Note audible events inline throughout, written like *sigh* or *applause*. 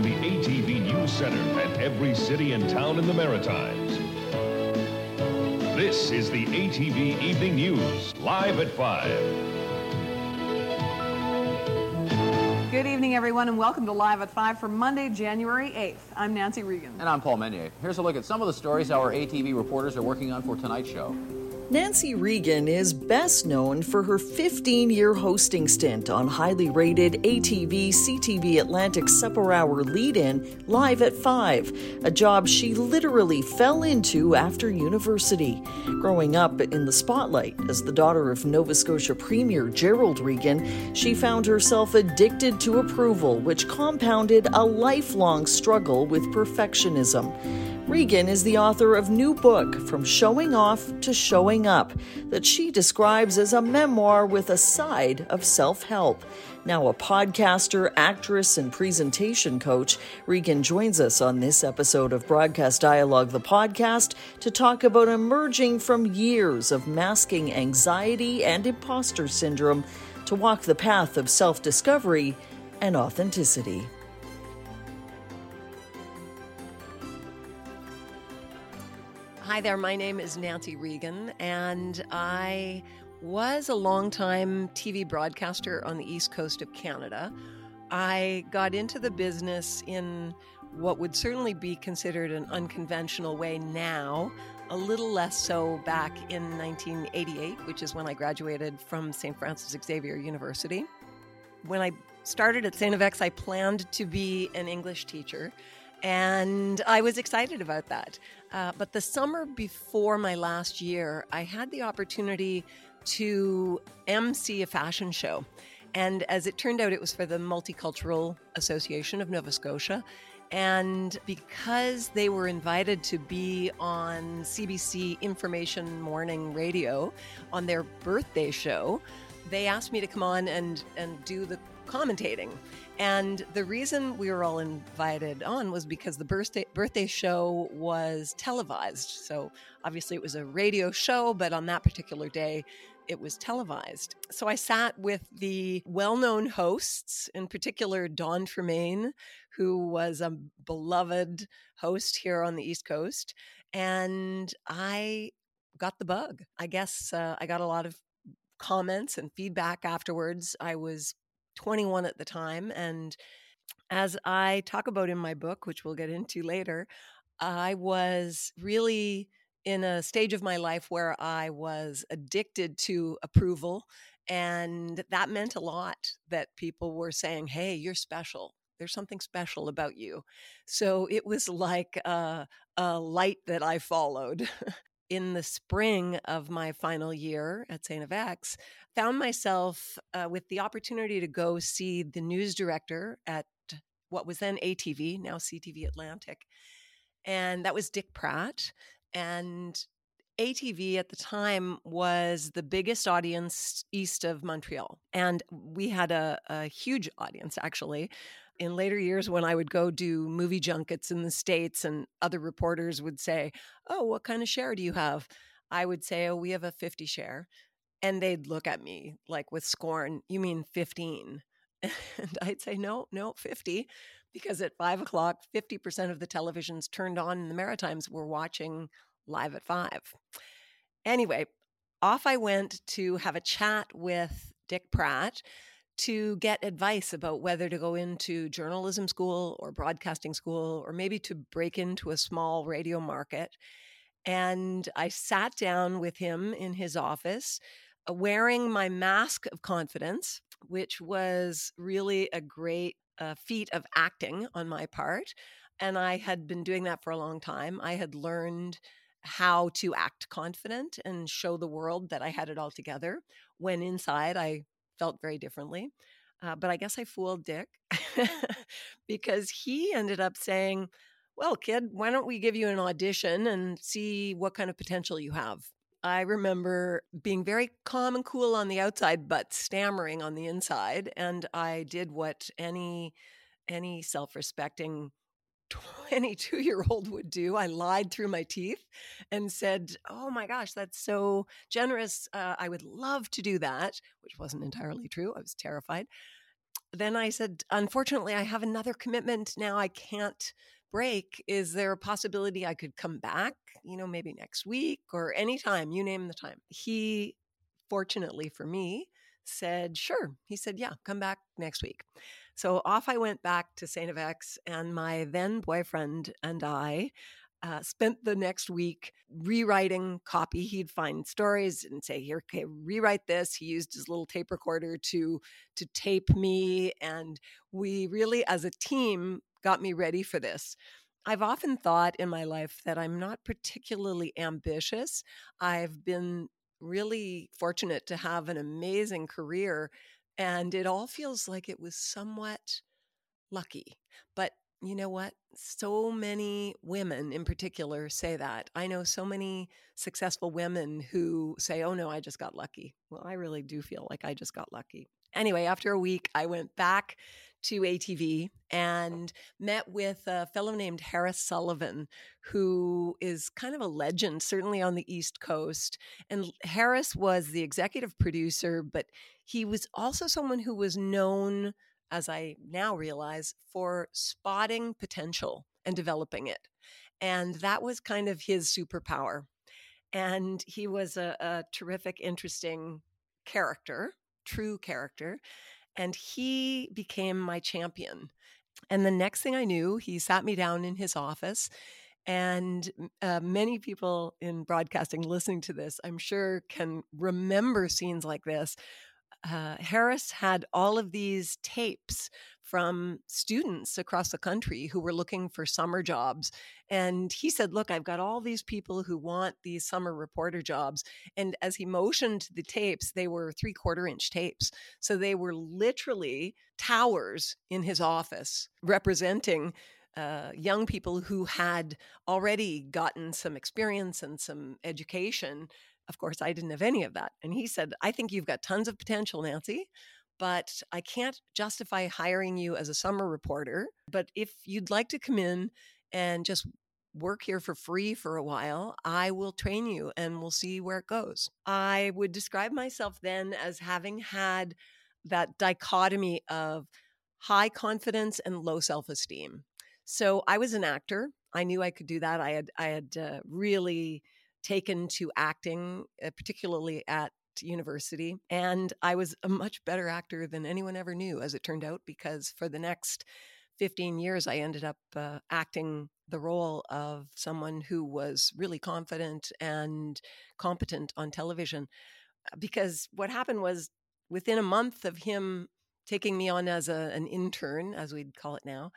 from the ATV News Center at every city and town in the Maritimes. This is the ATV Evening News, live at 5. Good evening, everyone, and welcome to Live at 5 for Monday, January 8th. I'm Nancy Regan. And I'm Paul Meunier. Here's a look at some of the stories our ATV reporters are working on for tonight's show. Nancy Regan is best known for her 15 year hosting stint on highly rated ATV CTV Atlantic Supper Hour lead in Live at 5, a job she literally fell into after university. Growing up in the spotlight as the daughter of Nova Scotia Premier Gerald Regan, she found herself addicted to approval, which compounded a lifelong struggle with perfectionism. Regan is the author of new book From Showing Off to Showing Up that she describes as a memoir with a side of self-help. Now a podcaster, actress, and presentation coach, Regan joins us on this episode of Broadcast Dialogue the podcast to talk about emerging from years of masking anxiety and imposter syndrome to walk the path of self-discovery and authenticity. Hi there, my name is Nancy Regan, and I was a long-time TV broadcaster on the east coast of Canada. I got into the business in what would certainly be considered an unconventional way now, a little less so back in 1988, which is when I graduated from St. Francis Xavier University. When I started at St. FX, I planned to be an English teacher. And I was excited about that. Uh, but the summer before my last year, I had the opportunity to MC a fashion show. And as it turned out, it was for the Multicultural Association of Nova Scotia. And because they were invited to be on CBC Information Morning Radio on their birthday show, they asked me to come on and, and do the commentating. And the reason we were all invited on was because the birthday birthday show was televised. So obviously it was a radio show, but on that particular day it was televised. So I sat with the well-known hosts, in particular Don Tremaine, who was a beloved host here on the East Coast, and I got the bug. I guess uh, I got a lot of comments and feedback afterwards. I was 21 at the time. And as I talk about in my book, which we'll get into later, I was really in a stage of my life where I was addicted to approval. And that meant a lot that people were saying, Hey, you're special. There's something special about you. So it was like a, a light that I followed. *laughs* in the spring of my final year at St. FX, found myself uh, with the opportunity to go see the news director at what was then ATV, now CTV Atlantic. And that was Dick Pratt. And ATV at the time was the biggest audience east of Montreal. And we had a, a huge audience, actually in later years when I would go do movie junkets in the States and other reporters would say, Oh, what kind of share do you have? I would say, Oh, we have a 50 share. And they'd look at me like with scorn, You mean 15? *laughs* And I'd say, No, no, 50. Because at five o'clock, 50% of the televisions turned on in the Maritimes were watching live at five. Anyway, off I went to have a chat with Dick Pratt to get advice about whether to go into journalism school or broadcasting school or maybe to break into a small radio market. And I sat down with him in his office uh, wearing my mask of confidence, which was really a great uh, feat of acting on my part. And I had been doing that for a long time. I had learned how to act confident and show the world that I had it all together when inside I felt very differently. Uh, but I guess I fooled Dick *laughs* because he ended up saying, Well, kid, why don't we give you an audition and see what kind of potential you have? I remember being very calm and cool on the outside, but stammering on the inside. And I did what any any self-respecting *laughs* 22 year old would do. I lied through my teeth and said, Oh my gosh, that's so generous. Uh, I would love to do that, which wasn't entirely true. I was terrified. then I said, unfortunately, I have another commitment now. I can't break. Is there a possibility I could come back, you know, maybe next week or anytime, you name the time? He, fortunately for me, said, sure. He said, yeah, come back next week. So off I went back to St. FX, and my then boyfriend and I uh, spent the next week rewriting copy. He'd find stories and say, "Here, okay, rewrite this." He used his little tape recorder to to tape me, and we really, as a team, got me ready for this. I've often thought in my life that I'm not particularly ambitious. I've been really fortunate to have an amazing career, and it all feels like it was somewhat lucky. But you know what? So many women in particular say that. I know so many successful women who say, oh no, I just got lucky. Well, I really do feel like I just got lucky. Anyway, after a week, I went back to ATV and met with a fellow named Harris Sullivan, who is kind of a legend, certainly on the East Coast. And Harris was the executive producer, but he was also someone who was known as I now realize, for spotting potential and developing it. And that was kind of his superpower. And he was a, a terrific, interesting character, true character. And he became my champion. And the next thing I knew, he sat me down in his office. And uh, many people in broadcasting listening to this, I'm sure, can remember scenes like this uh, Harris had all of these tapes from students across the country who were looking for summer jobs. And he said, Look, I've got all these people who want these summer reporter jobs. And as he motioned the tapes, they were three quarter inch tapes. So they were literally towers in his office representing. Uh, young people who had already gotten some experience and some education of course, I didn't have any of that. And he said, I think you've got tons of potential, Nancy, but I can't justify hiring you as a summer reporter. But if you'd like to come in and just work here for free for a while, I will train you and we'll see where it goes. I would describe myself then as having had that dichotomy of high confidence and low self esteem. So I was an actor. I knew I could do that. I had I had uh, really taken to acting, uh, particularly at university. And I was a much better actor than anyone ever knew, as it turned out, because for the next 15 years, I ended up uh, acting the role of someone who was really confident and competent on television. Uh, because what happened was within a month of him taking me on as a, an intern, as we'd call it now,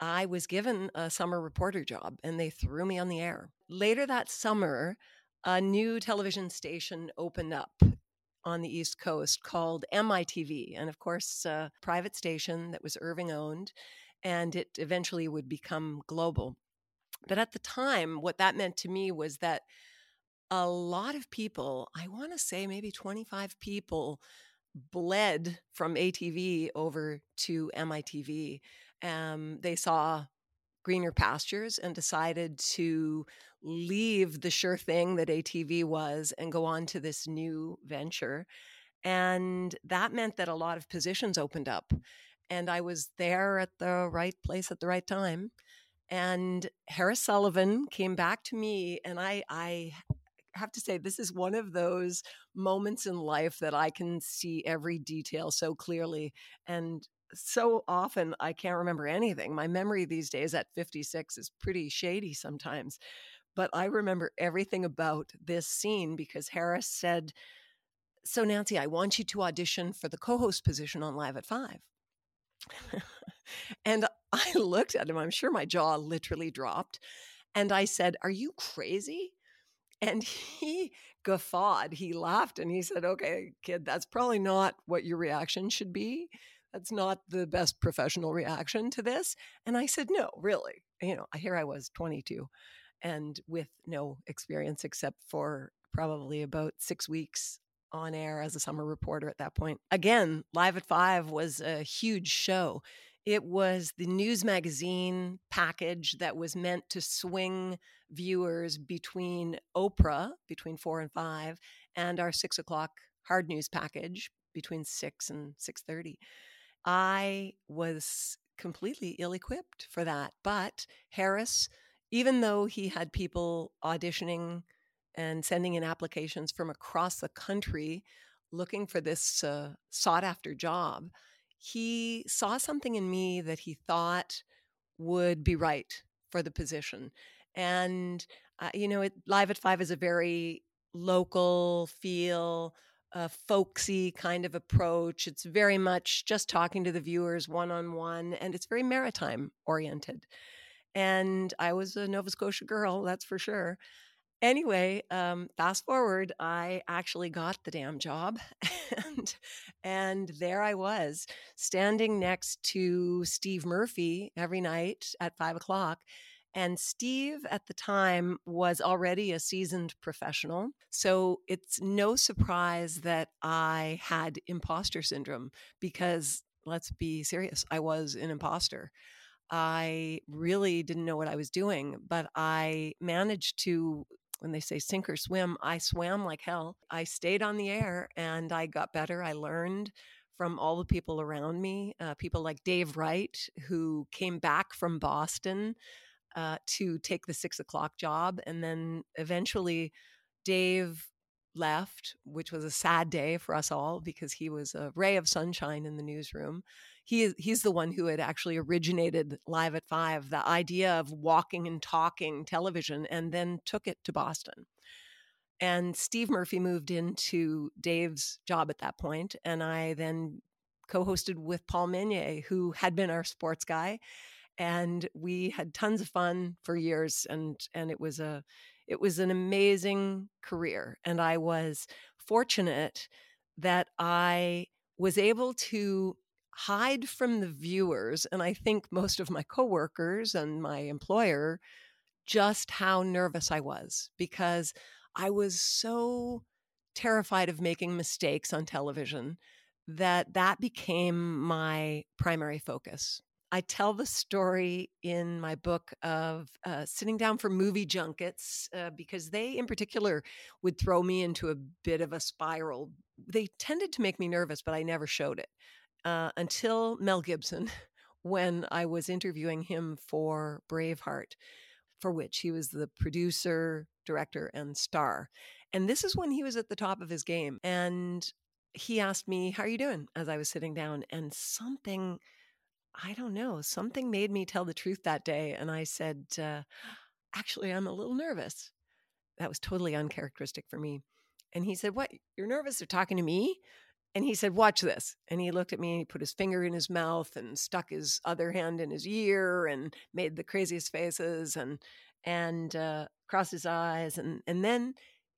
I was given a summer reporter job and they threw me on the air. Later that summer, a new television station opened up on the East Coast called MITV. And of course, a private station that was Irving owned, and it eventually would become global. But at the time, what that meant to me was that a lot of people, I want to say maybe 25 people, bled from ATV over to MITV um, they saw greener pastures and decided to leave the sure thing that ATV was and go on to this new venture. And that meant that a lot of positions opened up. And I was there at the right place at the right time. And Harris Sullivan came back to me, and I, I have to say, this is one of those moments in life that I can see every detail so clearly. And so often I can't remember anything. My memory these days at 56 is pretty shady sometimes. But I remember everything about this scene because Harris said, So, Nancy, I want you to audition for the co host position on Live at Five. and I *laughs* looked at him, I'm sure my jaw literally dropped. And I said, Are you crazy? And he guffawed. He laughed and he said, Okay, kid, that's probably not what your reaction should be that's not the best professional reaction to this. And I said, no, really. You know, here I was 22 and with no experience except for probably about six weeks on air as a summer reporter at that point. Again, Live at Five was a huge show. It was the news magazine package that was meant to swing viewers between Oprah, between four and five, and our six o'clock hard news package between six and six thirty. I was completely ill equipped for that. But Harris, even though he had people auditioning and sending in applications from across the country looking for this uh, sought after job, he saw something in me that he thought would be right for the position. And, uh, you know, it, Live at Five is a very local feel, a folksy kind of approach. It's very much just talking to the viewers one on one, and it's very maritime oriented. And I was a Nova Scotia girl, that's for sure. Anyway, um, fast forward, I actually got the damn job, *laughs* and and there I was standing next to Steve Murphy every night at five o'clock, and Steve at the time was already a seasoned professional. So it's no surprise that I had imposter syndrome because let's be serious, I was an imposter. I really didn't know what I was doing, but I managed to, when they say sink or swim, I swam like hell. I stayed on the air and I got better. I learned from all the people around me, uh, people like Dave Wright, who came back from Boston uh, to take the six o'clock job. And then eventually, Dave left, which was a sad day for us all because he was a ray of sunshine in the newsroom. He is, he's the one who had actually originated Live at Five, the idea of walking and talking television, and then took it to Boston. And Steve Murphy moved into Dave's job at that point, and I then co-hosted with Paul Meunier, who had been our sports guy and we had tons of fun for years and and it was a it was an amazing career and i was fortunate that i was able to hide from the viewers and i think most of my coworkers and my employer just how nervous i was because i was so terrified of making mistakes on television that that became my primary focus I tell the story in my book of uh, sitting down for movie junkets uh, because they, in particular, would throw me into a bit of a spiral. They tended to make me nervous, but I never showed it uh, until Mel Gibson, *laughs* when I was interviewing him for Braveheart, for which he was the producer, director, and star. And this is when he was at the top of his game. And he asked me, How are you doing? as I was sitting down. And something I don't know. Something made me tell the truth that day. And I said, uh, Actually, I'm a little nervous. That was totally uncharacteristic for me. And he said, What? You're nervous? They're talking to me? And he said, Watch this. And he looked at me and he put his finger in his mouth and stuck his other hand in his ear and made the craziest faces and and uh, crossed his eyes. And, and then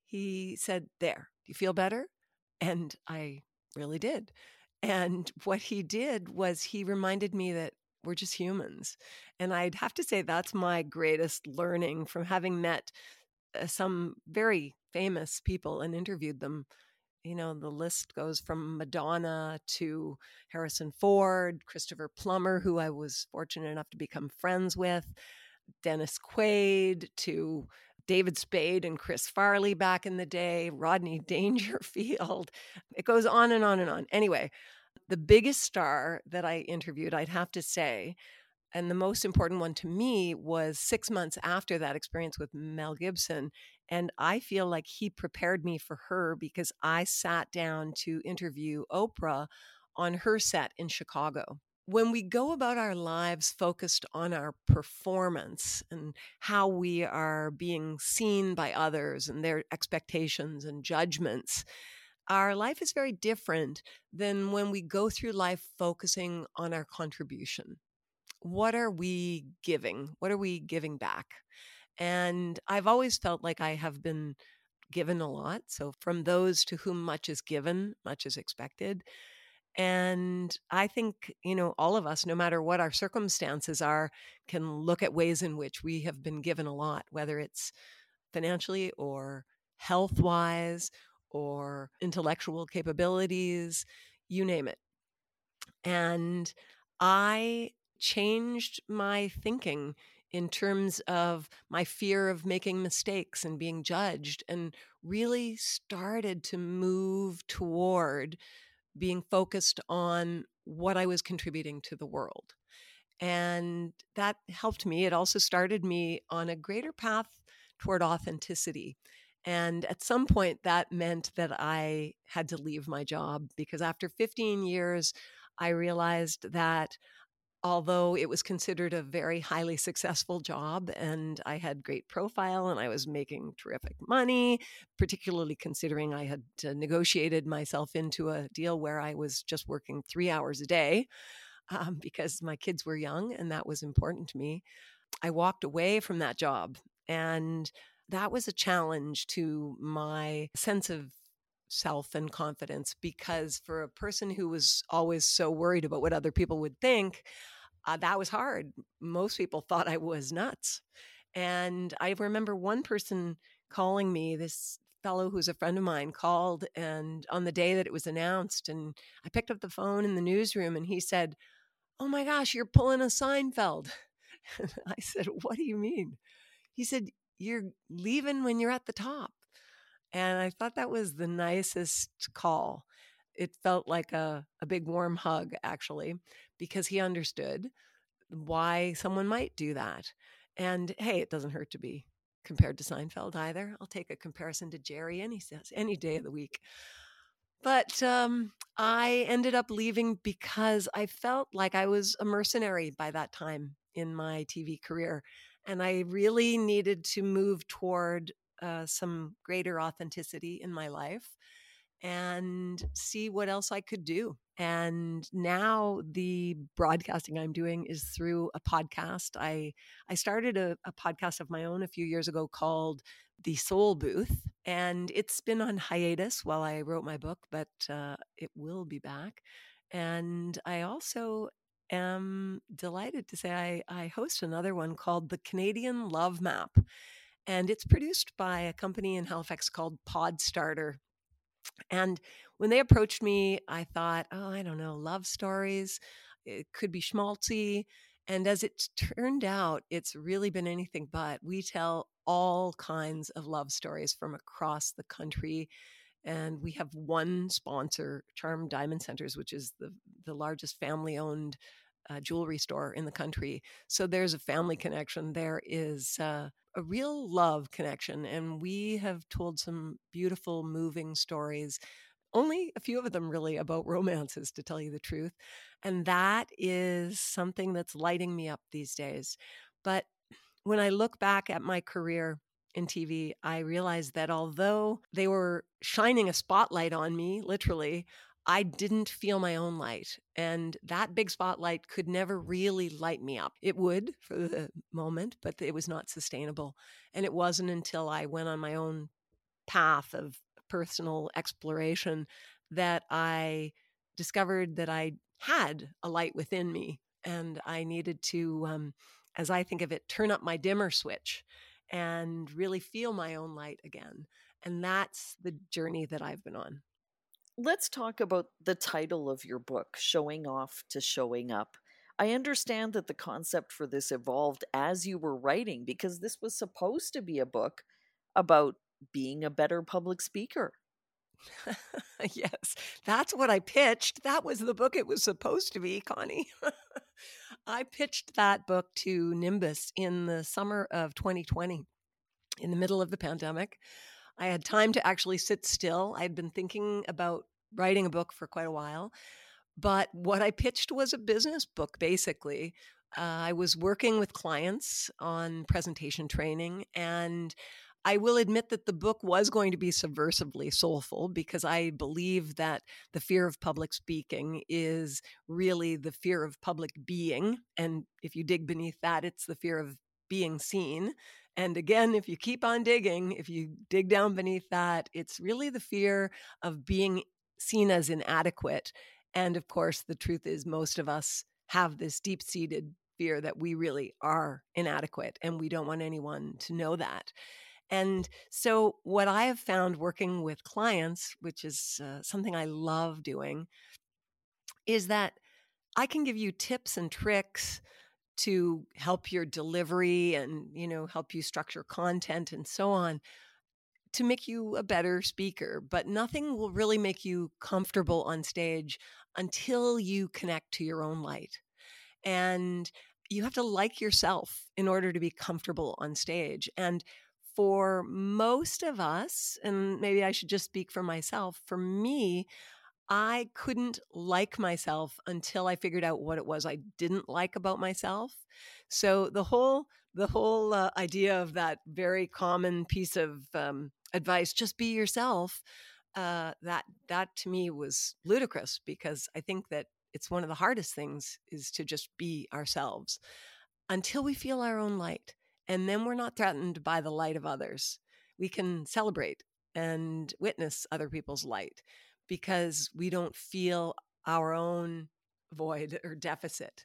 he said, There, do you feel better? And I really did. And what he did was he reminded me that we're just humans. And I'd have to say that's my greatest learning from having met uh, some very famous people and interviewed them. You know, the list goes from Madonna to Harrison Ford, Christopher Plummer, who I was fortunate enough to become friends with, Dennis Quaid, to David Spade and Chris Farley back in the day, Rodney *laughs* Dangerfield. It goes on and on and on. Anyway, the biggest star that I interviewed, I'd have to say, and the most important one to me was six months after that experience with Mel Gibson. And I feel like he prepared me for her because I sat down to interview Oprah on her set in Chicago when we go about our lives focused on our performance and how we are being seen by others and their expectations and judgments, our life is very different than when we go through life focusing on our contribution. What are we giving? What are we giving back? And I've always felt like I have been given a lot. So, from those to whom much is given, much is expected. And I think, you know, all of us, no matter what our circumstances are, can look at ways in which we have been given a lot, whether it's financially or health wise or intellectual capabilities, you name it. And I changed my thinking in terms of my fear of making mistakes and being judged, and really started to move toward being focused on what I was contributing to the world. And that helped me. It also started me on a greater path toward authenticity. And at some point, that meant that I had to leave my job because after 15 years, I realized that although it was considered a very highly successful job and I had great profile and I was making terrific money, particularly considering I had uh, negotiated myself into a deal where I was just working three hours a day um, because my kids were young and that was important to me. I walked away from that job and that was a challenge to my sense of self and confidence because for a person who was always so worried about what other people would think, uh, that was hard. Most people thought I was nuts. And I remember one person calling me, this fellow who's a friend of mine called and on the day that it was announced and I picked up the phone in the newsroom and he said, "Oh my gosh, you're pulling a Seinfeld." *laughs* I said, "What do you mean?" He said, "You're leaving when you're at the top." And I thought that was the nicest call. It felt like a, a big warm hug, actually, because he understood why someone might do that. And hey, it doesn't hurt to be compared to Seinfeld either. I'll take a comparison to Jerry any any day of the week. But um, I ended up leaving because I felt like I was a mercenary by that time in my TV career. And I really needed to move toward uh, some greater authenticity in my life and see what else I could do. And now the broadcasting I'm doing is through a podcast. I I started a, a podcast of my own a few years ago called The Soul Booth, and it's been on hiatus while I wrote my book, but uh, it will be back. And I also am delighted to say I, I host another one called the Canadian Love Map and it's produced by a company in Halifax called Podstarter. And when they approached me, I thought, oh, I don't know, love stories. It could be schmaltzy. And as it turned out, it's really been anything but. We tell all kinds of love stories from across the country. And we have one sponsor, Charm Diamond Centers, which is the, the largest family owned uh, jewelry store in the country. So there's a family connection. There is uh, a real love connection. And we have told some beautiful, moving stories. Only a few of them really about *laughs* romances, to tell you the truth. And that is something that's lighting me up these days. But when I look back at my career in TV, I realized that although they were shining a spotlight on me, literally, I didn't feel my own light. And that big spotlight could never really light me up. It would for the moment, but it was not sustainable. And it wasn't until I went on my own path of personal exploration that I discovered that I had a light within me. And I needed to, um, as I think of it, turn up my dimmer switch and really feel my own light again. And that's the journey that I've been on let's talk about the title of your book, Showing Off to Showing Up. I understand that the concept for this evolved as you were writing because this was supposed to be a book about being a better public speaker. *laughs* yes, that's what I pitched. That was the book it was supposed to be, Connie. *laughs* I pitched that book to Nimbus in the summer of 2020, in the middle of the pandemic. I had time to actually sit still. I had been thinking about writing a book for quite a while. But what I pitched was a business book, basically. Uh, I was working with clients on presentation training, and I will admit that the book was going to be subversively soulful because I believe that the fear of public speaking is really the fear of public being. And if you dig beneath that, it's the fear of being seen. And again, if you keep on digging, if you dig down beneath that, it's really the fear of being seen as inadequate. And of course, the truth is, most of us have this deep seated fear that we really are inadequate and we don't want anyone to know that. And so, what I have found working with clients, which is uh, something I love doing, is that I can give you tips and tricks to help your delivery and you know help you structure content and so on to make you a better speaker, but nothing will really make you comfortable on stage until you connect to your own light. And you have to like yourself in order to be comfortable on stage. And for most of us, and maybe I should just speak for myself, for me, I couldn't like myself until I figured out what it was I didn't like about myself. So the whole the whole uh, idea of that very common piece of um, advice, just be yourself, uh, that that to me was ludicrous because I think that it's one of the hardest things is to just be ourselves until we feel our own light, and then we're not threatened by the light of others. We can celebrate and witness other people's light because we don't feel our own void or deficit.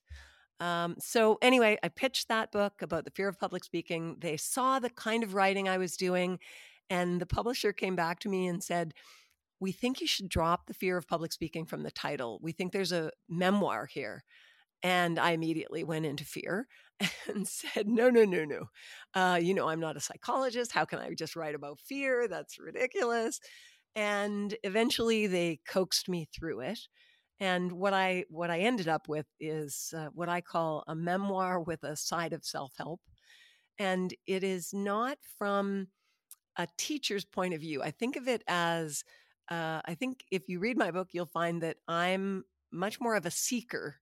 Um, so, anyway, I pitched that book about the fear of public speaking. They saw the kind of writing I was doing, and the publisher came back to me and said, We think you should drop the fear of public speaking from the title. We think there's a memoir here. And I immediately went into fear *laughs* and said, No, no, no, no. Uh, you know, I'm not a psychologist. How can I just write about fear? That's ridiculous. And eventually they coaxed me through it. And what I what I ended up with is uh, what I call a memoir with a side of self-help. And it is not from a teacher's point of view. I think of it as uh, I think if you read my book, you'll find that I'm much more of a seeker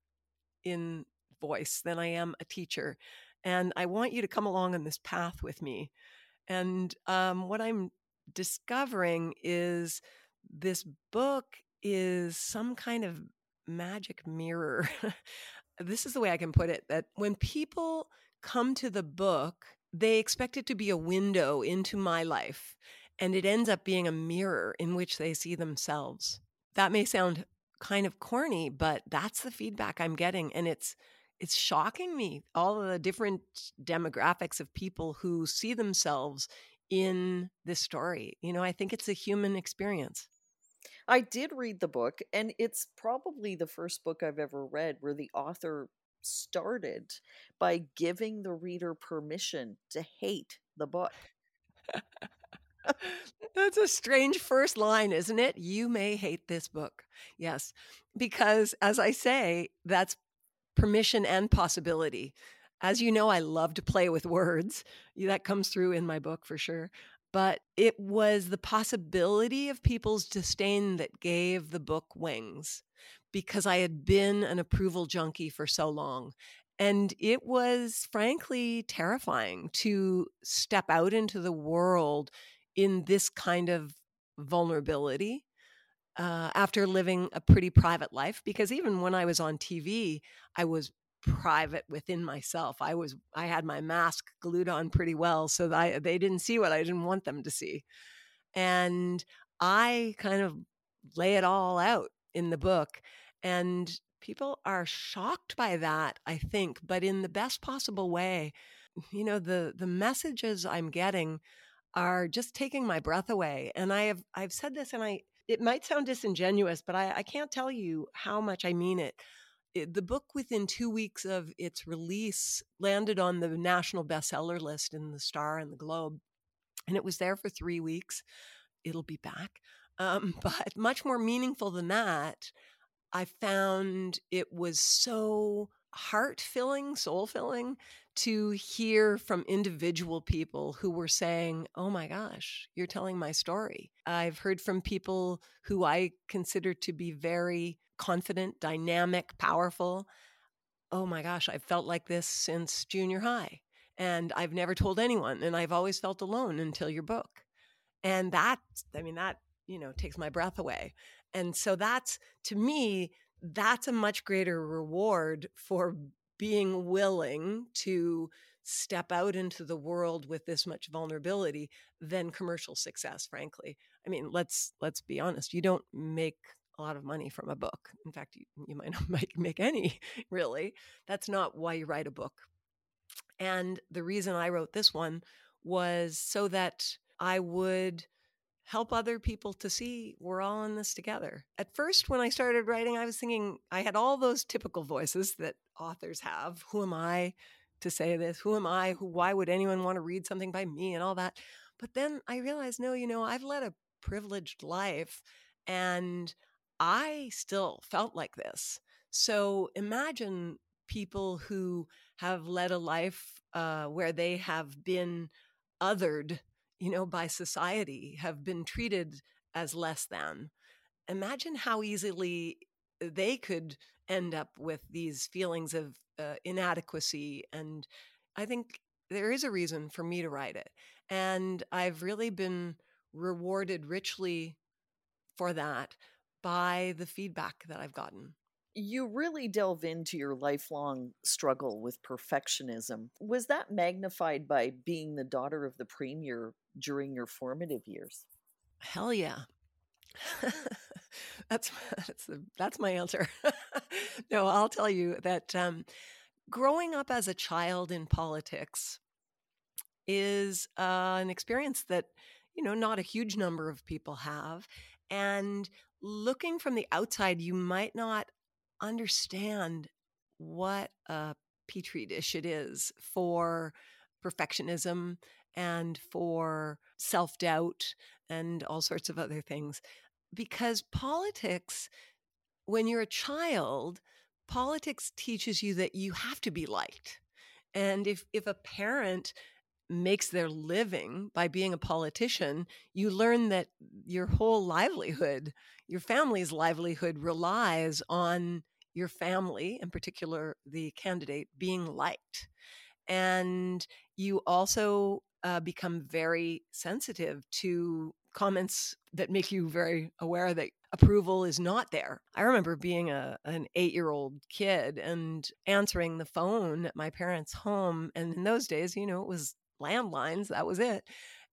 in voice than I am a teacher. And I want you to come along on this path with me. And um, what I'm discovering is this book is some kind of magic mirror. *laughs* this is the way I can put it that when people come to the book, they expect it to be a window into my life, and it ends up being a mirror in which they see themselves. That may sound kind of corny, but that's the feedback I'm getting and it's it's shocking me all the different demographics of people who see themselves in this story. You know, I think it's a human experience. I did read the book, and it's probably the first book I've ever read where the author started by giving the reader permission to hate the book. That's a strange first line, isn't it? You may hate this book. Yes, because as I say, that's permission and possibility. As you know, I love to play with words. That comes through in my book for sure. But it was the possibility of people's disdain that gave the book wings because I had been an approval junkie for so long. And it was frankly terrifying to step out into the world in this kind of vulnerability uh, after living a pretty private life. Because even when I was on TV, I was private within myself. I was I had my mask glued on pretty well so I, they didn't see what I didn't want them to see. And I kind of lay it all out in the book and people are shocked by that, I think, but in the best possible way. You know, the the messages I'm getting are just taking my breath away. And I have I've said this and I it might sound disingenuous, but I, I can't tell you how much I mean it it, the book within two weeks of its release landed on the national bestseller list in the Star and the Globe, and it was there for three weeks. It'll be back, um, *laughs* but much more meaningful than that. I found it was so heart filling, soul filling to hear from individual people who were saying, Oh my gosh, you're telling my story. I've heard from people who I consider to be very confident, dynamic, powerful. Oh my gosh, I've felt like this since junior high. And I've never told anyone. And I've always felt alone until your book. And that, I mean, that, you know, takes my breath away. And so that's, to me, that's a much greater reward for being willing to step out into the world with this much vulnerability than commercial success frankly i mean let's let's be honest you don't make a lot of money from a book. In fact, you, you might *laughs* not make, make any, really. That's not why you write a book. And the reason I wrote this one was so that I would help other people to see we're all in this together. At first, when I started writing, I was thinking I had all those typical voices that authors have. Who am I to say this? Who am I? Who, why would anyone want to read something by me and all that? But then I realized, no, you know, I've led a privileged life and I still felt like this. So imagine people who have led a life uh, where they have been othered, you know, by society, have been treated as less than. Imagine how easily they could end up with these feelings of uh, inadequacy. And I think there is a reason for me to write it. And I've really been rewarded richly for that by the feedback that I've gotten. You really delve into your lifelong struggle with perfectionism. Was that magnified by being the daughter of the premier during your formative years? Hell yeah. *laughs* that's that's the, that's my answer. *laughs* no, I'll tell you that um, growing up as a child in politics is uh, an experience that you know not a huge number of people have, and looking from the outside, you might not understand what a petri dish it is for perfectionism and for self doubt and all sorts of other things. Because politics, when you're a child, politics teaches you that you have to be liked. And if, if a parent makes their living by being a politician, you learn that your whole livelihood, your family's livelihood relies on your family, in particular the candidate, being liked. And you also uh, become very sensitive to comments that make you very aware that approval is not there. I remember being a an 8-year-old kid and answering the phone at my parents' home and in those days, you know, it was landlines, that was it.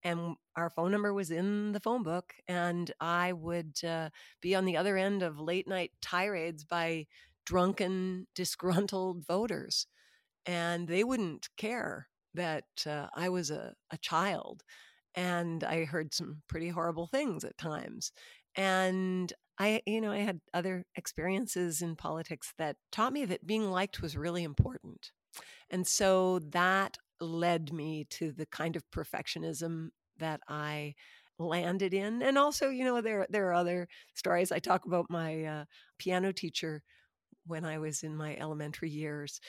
And our phone number was in the phone book and I would uh, be on the other end of late night tirades by drunken *laughs* disgruntled voters and they wouldn't care that uh, I was a, a child and I heard some pretty horrible things at times. And I, you know, I had other experiences in politics that taught me that being liked was really important. And so that led me to the kind of perfectionism that I landed in. And also, you know, there there are other stories. I talk about my uh, piano teacher when I was in my elementary years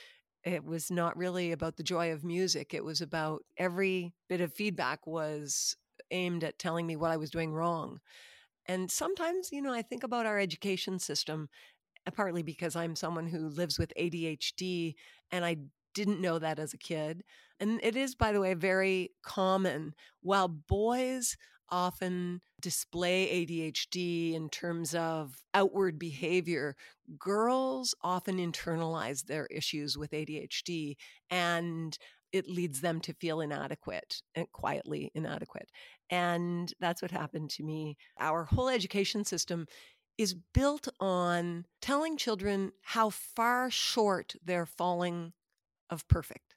it was not really about the joy of music. It was about every bit of feedback was aimed at telling me what I was doing wrong. And sometimes, you know, I think about our education system, uh, partly because I'm someone who lives with ADHD and I didn't know that as a kid. And it is, by the way, very common. While boys often display ADHD in terms of outward behavior, girls often internalize their issues with ADHD and it leads them to feel inadequate and quietly inadequate. And that's what happened to me. Our whole education system is built on telling children how far short they're falling of perfect.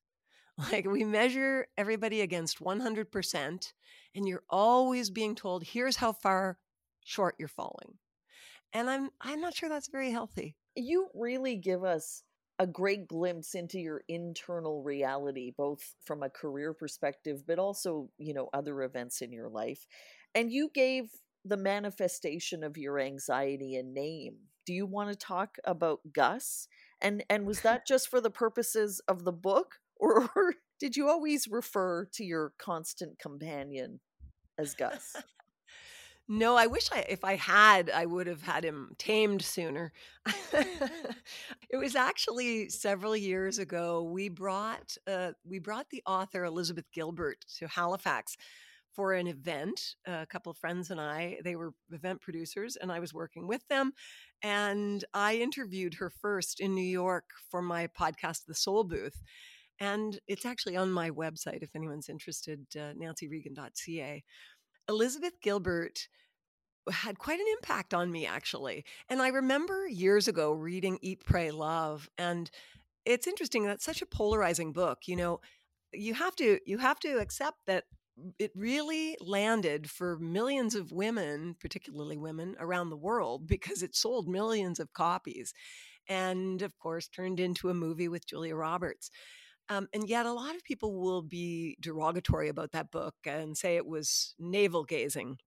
*laughs* Like we measure everybody against 100%, and you're always being told, here's how far short you're falling. And I'm I'm not sure that's very healthy. You really give us a great glimpse into your internal reality both from a career perspective but also, you know, other events in your life. And you gave the manifestation of your anxiety a name. Do you want to talk about Gus? And and was that just for the purposes of the book *laughs* or, or did you always refer to your constant companion as Gus? *laughs* No, I wish I if I had, I would have had him tamed sooner. *laughs* it was actually several years ago. We brought uh, we brought the author Elizabeth Gilbert to Halifax for an event. A couple of friends and I, they were event producers, and I was working with them. And I interviewed her first in New York for my podcast, The Soul Booth. And it's actually on my website if anyone's interested, uh, nancyregan.ca. Elizabeth Gilbert had quite an impact on me, actually. And I remember years ago reading Eat, Pray, Love. And it's interesting, that's such a polarizing book. You know, you have to you have to accept that it really landed for millions of women, particularly women around the world, *laughs* because it sold millions of copies. And of course, turned into a movie with Julia Roberts. Um, and yet, a lot of people will be derogatory about that book and say it was navel gazing.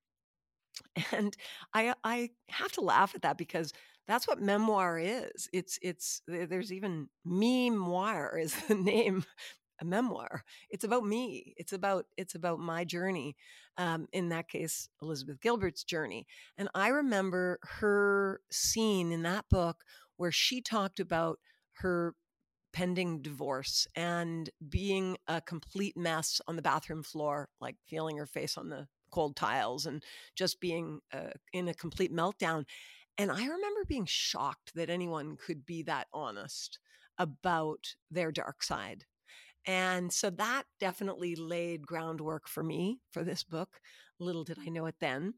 *laughs* And I, I have to laugh at that because that's what memoir is. It's, it's. There's even memoir is *laughs* the name a memoir. It's about me. It's about it's about my journey. Um, in that case, Elizabeth Gilbert's journey. And I remember her scene in that book where she talked about her pending divorce and being a complete mess on the bathroom floor, like feeling her face on the cold tiles and just being uh, in a complete meltdown. And I remember being shocked that anyone could be that honest about their dark side and so that definitely laid groundwork for me for this book. Little did I know it then.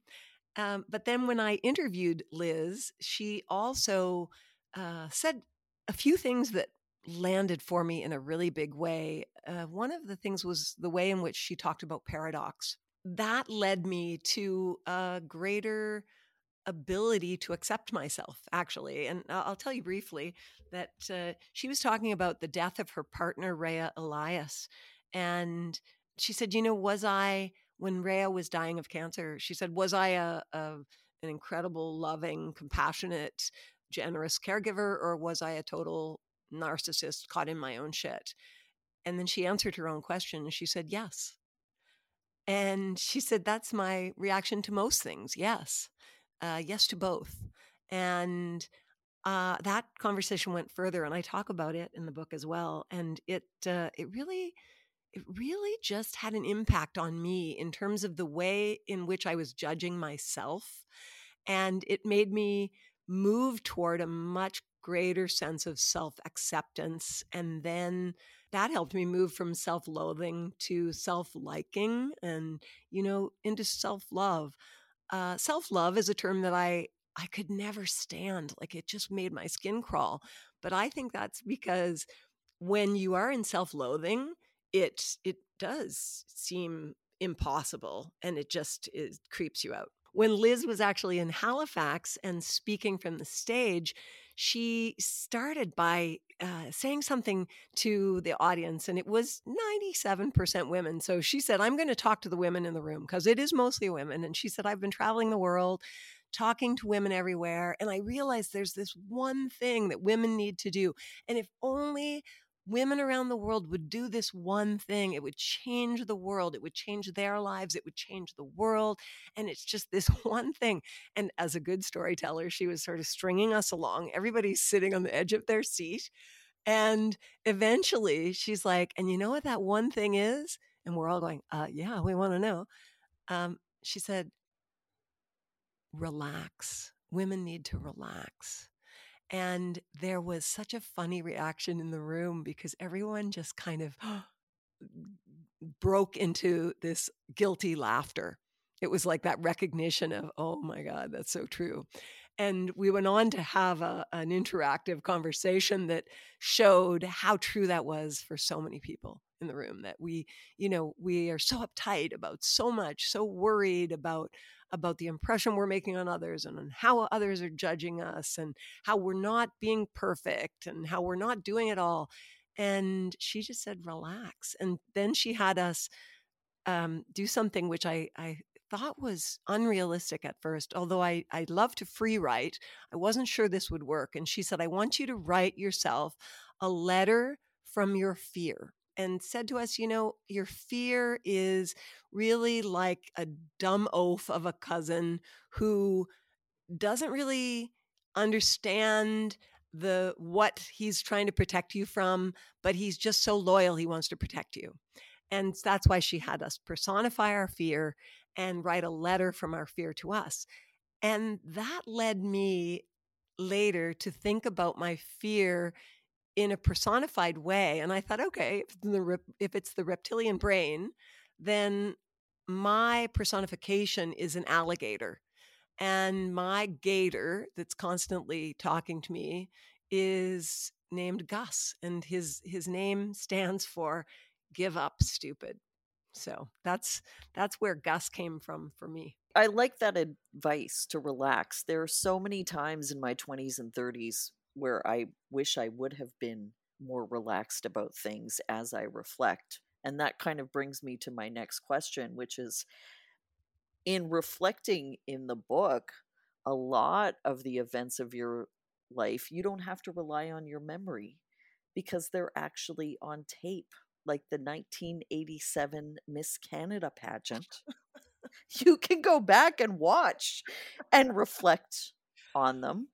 Um, but then when I interviewed Liz, she also uh, said a few things that landed for me in a really big way. Uh, one of the things was the way in which she talked about paradox. That led me to a greater ability to accept myself, actually. And I'll tell you briefly that uh, she was talking about the death of her partner, Rayya Elias. And she said, You know, was I, when Rayya was dying of cancer, she said, Was I a, a an incredible, loving, compassionate, generous caregiver, or was I a total narcissist caught in my own shit? And then she answered her own question and she said, Yes. And she said, That's my reaction to most things. Yes uh, yes to both. And uh, that conversation went further, and I talk about it in the book as well. And it uh, it really it really just had an impact on me in terms of the way in which I was judging myself, and it made me move toward a much greater sense of self acceptance, and then that helped me move from self loathing to self liking, and you know into self love uh, self love is a term that I I could never stand. Like it just made my skin crawl. But I think that's because when you are in self loathing, it it does seem impossible and it just is, creeps you out. When Liz was actually in Halifax and speaking from the stage, she started by uh, saying something to the audience, and it was 97% women. So she said, I'm going to talk to the women in the room because it is mostly women. And she said, I've been traveling the world talking to women everywhere. And I realized there's this one thing that women need to do. And if only women around the world would do this one thing, it would change the world. It would change their lives. It would change the world. And it's just this *laughs* one thing. And as a good storyteller, she was sort of stringing us along. Everybody's sitting on the edge of their seat. And eventually she's like, and you know what that one thing is? And we're all going, uh, yeah, we want to know. Um, she said, relax. Women need to relax. And there was such a funny reaction in the room because everyone just kind of *gasps* broke into this guilty laughter. It was like that recognition of, oh my God, that's so true. And we went on to have a, an interactive conversation that showed how true that was for so many people in the room that we, you know, we are so uptight about so much, so worried about about the impression we're making on others and on how others are judging us and how we're not being perfect and how we're not doing it all. And she just said, relax. And then she had us um, do something which I, I thought was unrealistic at first, although I, I love to free write. I wasn't sure this would work. And she said, I want you to write yourself a letter from your fear and said to us, you know, your fear is really like a dumb oaf of a cousin who doesn't really understand the what he's trying to protect you from, but he's just so loyal he wants to protect you. And that's why she had us personify our fear and write a letter from our fear to us. And that led me later to think about my fear in a personified way. And I thought, okay, if, the, if it's the reptilian brain, then my personification is an alligator. And my gator that's constantly talking to me is named Gus. And his his name stands for give up stupid. So that's that's where Gus came from for me. I like that advice to relax. There are so many times in my 20s and 30s where I wish I would have been more relaxed about things as I reflect. And that kind of brings me to my next question, which is in reflecting in the book, a lot of the events of your life, you don't have to rely on your memory because they're actually on tape, like the 1987 Miss Canada pageant. *laughs* you can go back and watch and reflect on them.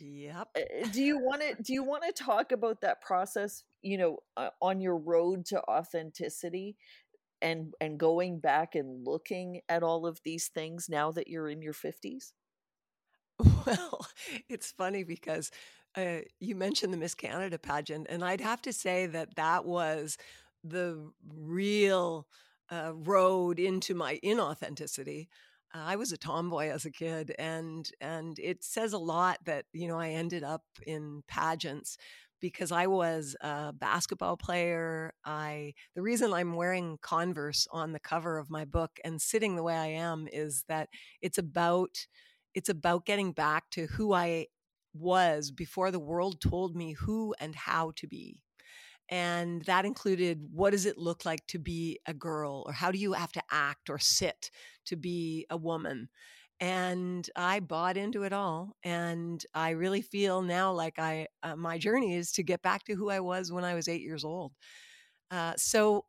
Yep. Eh, do you want to do you want to talk about that process, you know, uh, on your road to authenticity and and going back and looking at all of these things now that you're in your 50s? *laughs* Well, it's funny because uh, you mentioned the Miss Canada pageant, and I'd have to say that that was the real uh, road into my inauthenticity. Uh, I was a tomboy as a kid, and and it says a lot that you know I ended up in pageants because I was a basketball player. I the reason I'm wearing Converse on the cover of my book and sitting the way I am is that it's about it's about getting back to who I was before the world told me who and how to be. And that included what does it look like to be a girl, or how do you have to act or sit to be a woman? And I bought into it all. And I really feel now like I, uh, my journey is to get back to who I was when I was eight years old. Uh, so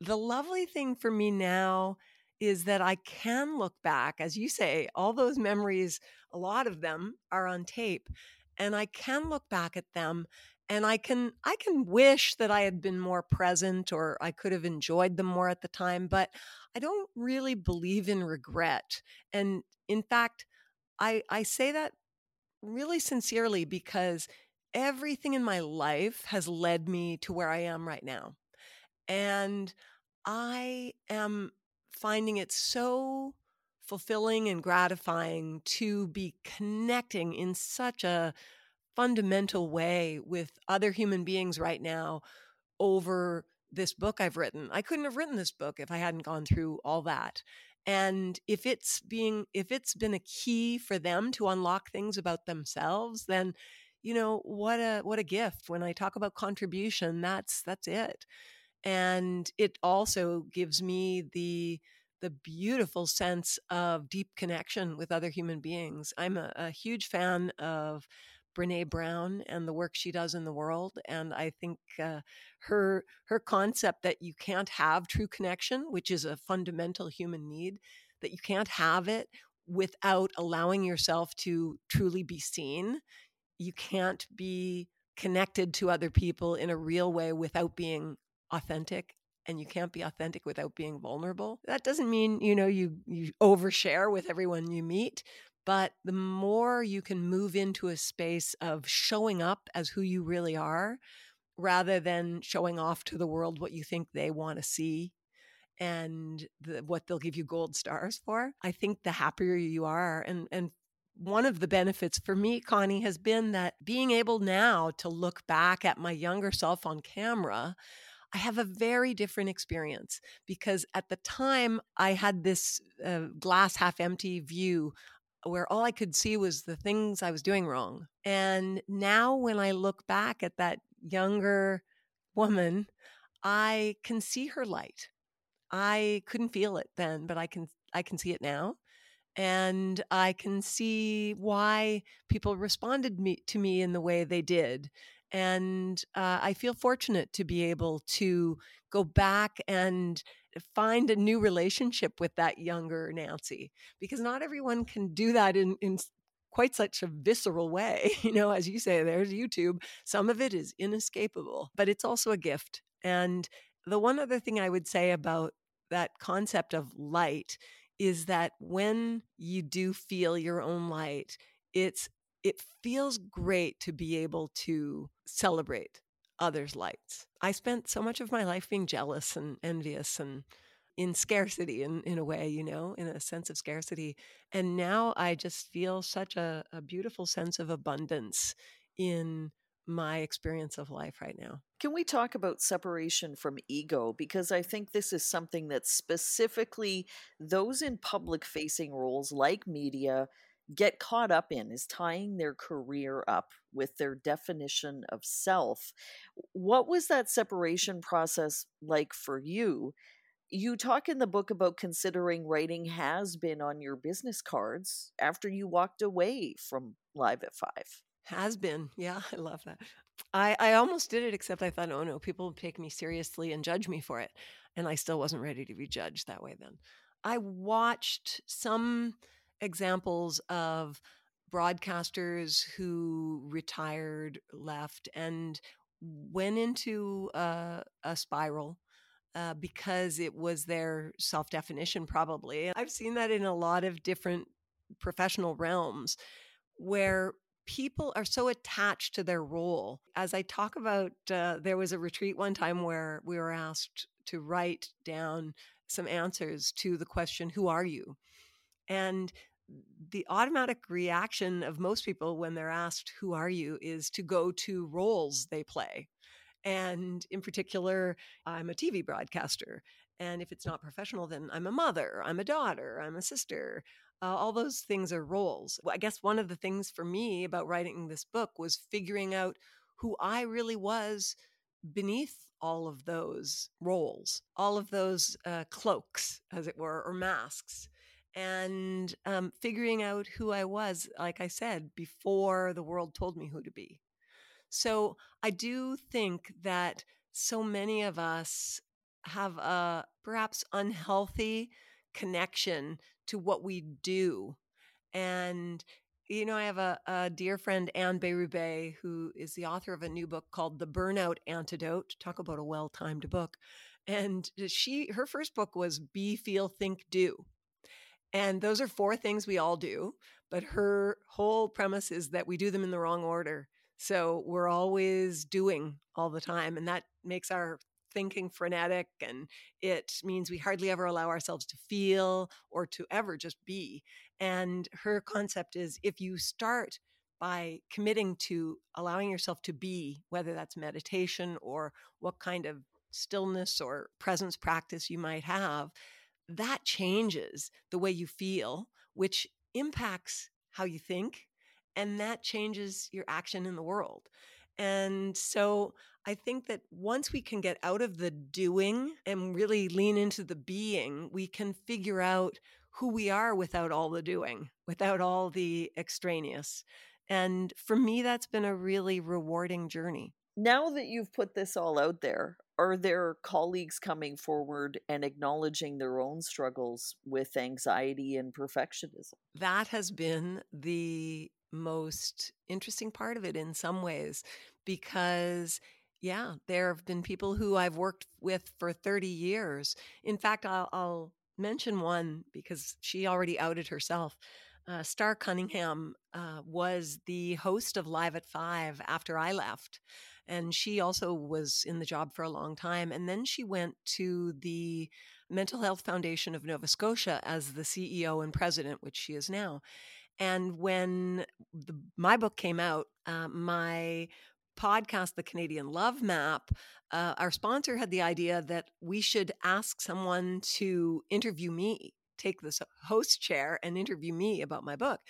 the lovely thing for me now is that I can look back, as you say, all those memories, a lot of them are on tape, and I can look back at them and I can I can wish that I had been more present or I could have enjoyed them more at the time, but I don't really believe in regret. And in fact, I I say that really sincerely because everything in my life has led me to where I am right now. And I am finding it so fulfilling and gratifying to be connecting in such a fundamental way with other human beings right now over this book I've written. I couldn't have written this book if I hadn't gone through all that. And if it's being if it's been a key for them to unlock things about themselves, then you know, what a what a gift. When I talk about contribution, that's that's it. And it also gives me the the beautiful sense of deep connection with other human beings. I'm a, a huge fan of Brene Brown and the work she does in the world. And I think uh, her her concept that you can't have true connection, which is a fundamental human need, that you can't have it without allowing yourself to truly be seen. You can't be connected to other people in a real way without being authentic and you can't be authentic without being vulnerable. That doesn't mean, you know, you you overshare with everyone you meet, but the more you can move into a space of showing up as who you really are rather than showing off to the world what you think they want to see and the, what they'll give you gold stars for, I think the happier you are. And, and one of the benefits for me, Connie, has been that being able now to look back at my younger self on camera, I have a very different experience because at the time I had this uh, glass half empty view where all I could see was the things I was doing wrong. And now when I look back at that younger woman, I can see her light. I couldn't feel it then, but I can I can see it now. And I can see why people responded me, to me in the way they did. And uh, I feel fortunate to be able to go back and find a new relationship with that younger Nancy because not everyone can do that in, in quite such a visceral way. *laughs* You know, as you say, there's YouTube. Some of it is inescapable, but it's also a gift. And the one other thing I would say about that concept of light is that when you do feel your own light, it's it feels great to be able to celebrate others' lights. I spent so much of my life being jealous and envious and in scarcity in, in a way, you know, in a sense of scarcity. And now I just feel such a, a beautiful sense of abundance in my experience of life right now. Can we talk about separation from ego? Because I think this is something that specifically those in public facing roles like media get caught up in is tying their career up with their definition of self. What was that separation process like for you? You talk in the book about considering writing has been on your business cards after you walked away from Live at Five. Has been. Yeah, *laughs* I love that. I, I almost did it, except I thought, oh no, people would take me seriously and judge me for it. And I still wasn't ready to be judged that way then. I watched some examples of broadcasters who retired, left, and went into a, a spiral uh, because it was their self definition, probably. I've seen that in a lot of different professional realms where people are so attached to their role. As I talk about, uh, there was a retreat one time where we were asked to write down some answers to the question, Who are you? And the automatic reaction of most people when they're asked, Who are you? is to go to roles they play. And in particular, I'm a TV broadcaster. And if it's not professional, then I'm a mother, I'm a daughter, I'm a sister. Uh, all those things are roles. I guess one of the things for me about writing this book was figuring out who I really was beneath all of those roles, all of those uh, cloaks, as it were, or masks, and um, figuring out who I was, like I said, before the world told me who to be. So I do think that so many of us have a perhaps unhealthy connection to what we do. And, you know, I have a, a dear friend, Anne Bérubé, who is the author of a new book called The Burnout Antidote. Talk about a well timed book. And she, her first book was Be, Feel, Think, Do. And those are four things we all do. But her whole premise is that we do them in the wrong order. So we're always doing all the time. And that makes our thinking frenetic and it means we hardly ever allow ourselves to feel or to ever just be. And her concept is if you start by committing to allowing yourself to be, whether that's meditation or what kind of stillness or presence practice you might have, that changes the way you feel, which impacts how you think, and that changes your action in the world. And so I think that once we can get out of the doing and really lean into the being, we can figure out who we are without all the doing, without all the extraneous. And for me, that's been a really rewarding journey. Now that you've put this all out there, are there colleagues coming forward and acknowledging their own struggles with anxiety and perfectionism? That has been the most interesting part of it in some ways because yeah, there have been people who I've worked with for 30 years. In fact, I'll, I'll mention one because she already outed herself. Uh, Starr Cunningham uh, was the host of Live at Five after I left. And she also was in the job for a long time. And then she went to the Mental Health Foundation of Nova Scotia as the CEO and president, which she is now. And when the, my book came out, uh, my podcast, The Canadian Love Map, uh, our sponsor had the idea that we should ask someone to interview me, take this host chair and interview me about my book.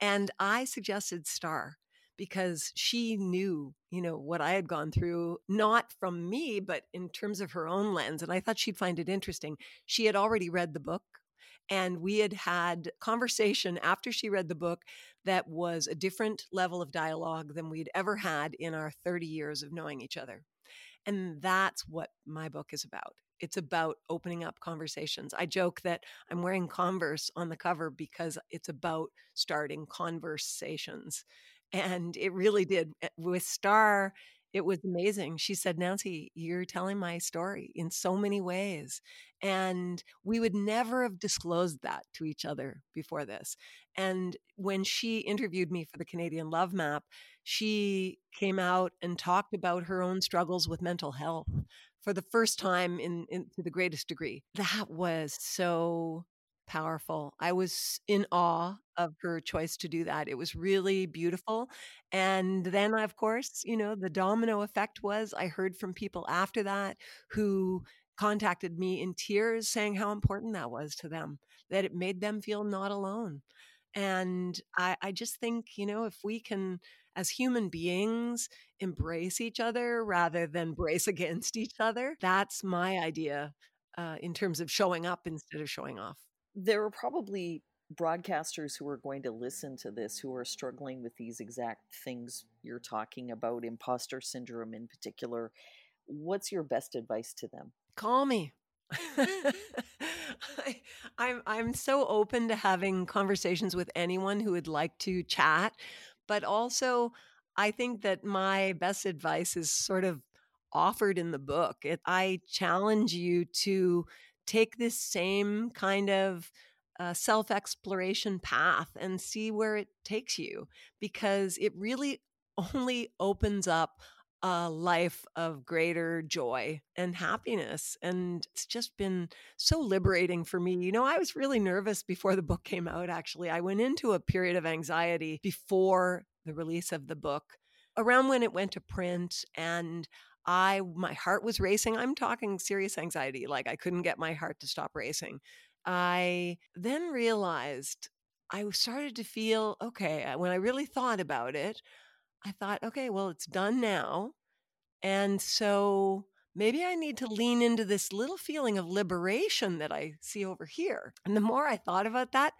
And I suggested Starr because she knew, you know, what I had gone through, not from me, but in terms of her own lens. And I thought she'd find it interesting. She had already read the book and we had had conversation after she read the book that was a different level of dialogue than we'd ever had in our 30 years of knowing each other. And that's what my book is about. It's about opening up conversations. I joke that I'm wearing Converse on the cover because it's about starting conversations. And it really did. Eh, with Starr, it was amazing. She said, Nancy, you're telling my story in so many ways. And we would never have disclosed that to each other before this. And when she interviewed me for the Canadian Love Map, she came out and talked about her own struggles with mental health for the first time in, in to the greatest degree. That was so powerful. I was in awe of her choice to do that. It was really beautiful. And then, of course, you know, the domino effect was I heard from people after that who contacted me in tears saying how important that was to them, that it made them feel not alone. And I, I just think, you know, if we can, as human beings, embrace each other rather than brace *laughs* against each other, that's my idea uh, in terms of showing up instead of showing off. There are probably broadcasters who are going to listen to this who are struggling with these exact things you're talking about, imposter syndrome in particular. What's your best advice to them? Call me. *laughs* I, I'm I'm so open to having conversations with anyone who would like to chat, but also I think that my best advice is sort of offered in the book. It, I challenge you to take this same kind of uh, self exploration path and see where it takes you because it really *laughs* only opens up a life of greater joy and happiness. And it's just been so liberating for me. You know, I was really nervous before the book came out, actually. I went into a period of anxiety before the release of the book, around when it went to print. And I, my heart was racing. I'm talking serious anxiety. Like I couldn't get my heart to stop racing. I then realized I started to feel okay. When I really thought about it, I thought, okay, well, it's done now. And so maybe I need to lean into this little feeling of liberation that I see over here. And the more I thought about that,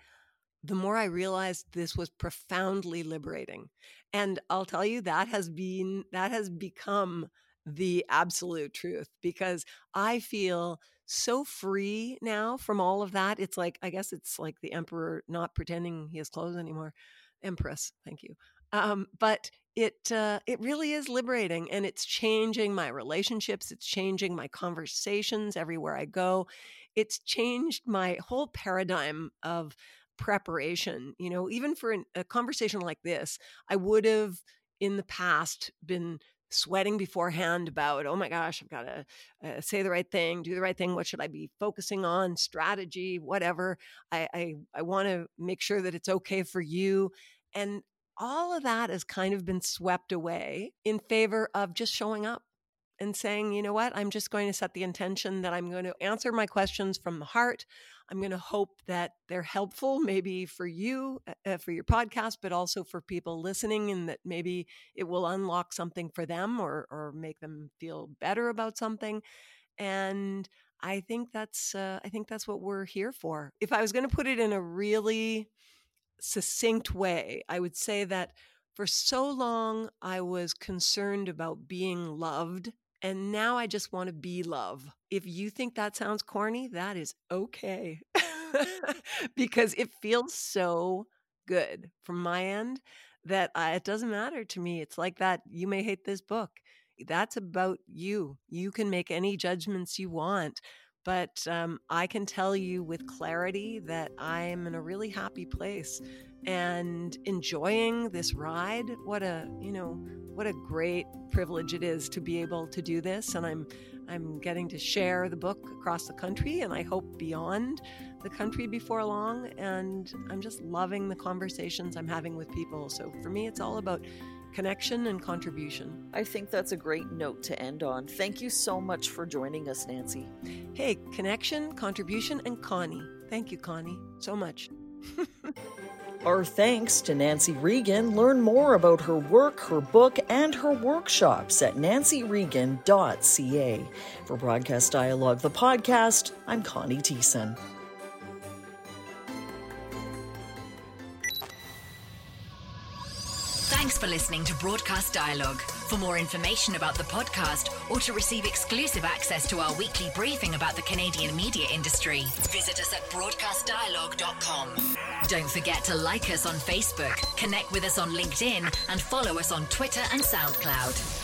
the more I realized this was profoundly liberating. And I'll tell you, that has been, that has become the absolute truth because I feel so free now from all of that. It's like, I guess it's like the emperor not pretending he has clothes anymore. Empress, thank you. Um, but it uh, it really is liberating, and it's changing my relationships. It's changing my conversations everywhere I go. It's changed my whole paradigm of preparation. You know, even for an, a conversation like this, I would have in the past been sweating beforehand about, oh my gosh, I've got to uh, say the right thing, do the right thing. What should I be focusing on? Strategy, whatever. I, I, I want to make sure that it's okay for you. And all of that has kind of been swept away in favor of just showing up and saying, you know what, I'm just going to set the intention that I'm going to answer my questions from the heart. I'm going to hope that they're helpful, maybe for you, uh, uh, for your podcast, but also for people listening, and that maybe it will unlock something for them or, or make them feel better about something. And I think that's uh, I think that's what we're here for. If I was going to put it in a really succinct way, I would say that for so long I was concerned about being loved and now I just want to be love. If you think that sounds corny, that is okay. *laughs* because it feels so good from my end that I, it doesn't matter to me. It's like that you may hate this book. That's about you. You can make any judgments you want. But um, I can tell you with clarity that I'm in a really happy place and enjoying this ride. What a, you know, what a great privilege it is to be able to do this. And I'm, I'm getting to share the book across the country and I hope beyond the country before long. And I'm just loving the conversations I'm having with people. So for me, it's all about connection and contribution. I think that's a great note to end on. Thank you so much for joining us, Nancy. Hey, connection, contribution, and Connie. Thank you, Connie, so much. *laughs* Our thanks to Nancy Regan. Learn more about her work, her book, and her workshops at nancyregan.ca. For Broadcast Dialogue, the podcast, I'm Connie Thiessen. For listening to Broadcast Dialogue. For more information about the podcast or to receive exclusive access to our weekly briefing about the Canadian media industry, visit us at broadcastdialogue.com. Don't forget to like us on Facebook, connect with us on LinkedIn, and follow us on Twitter and SoundCloud.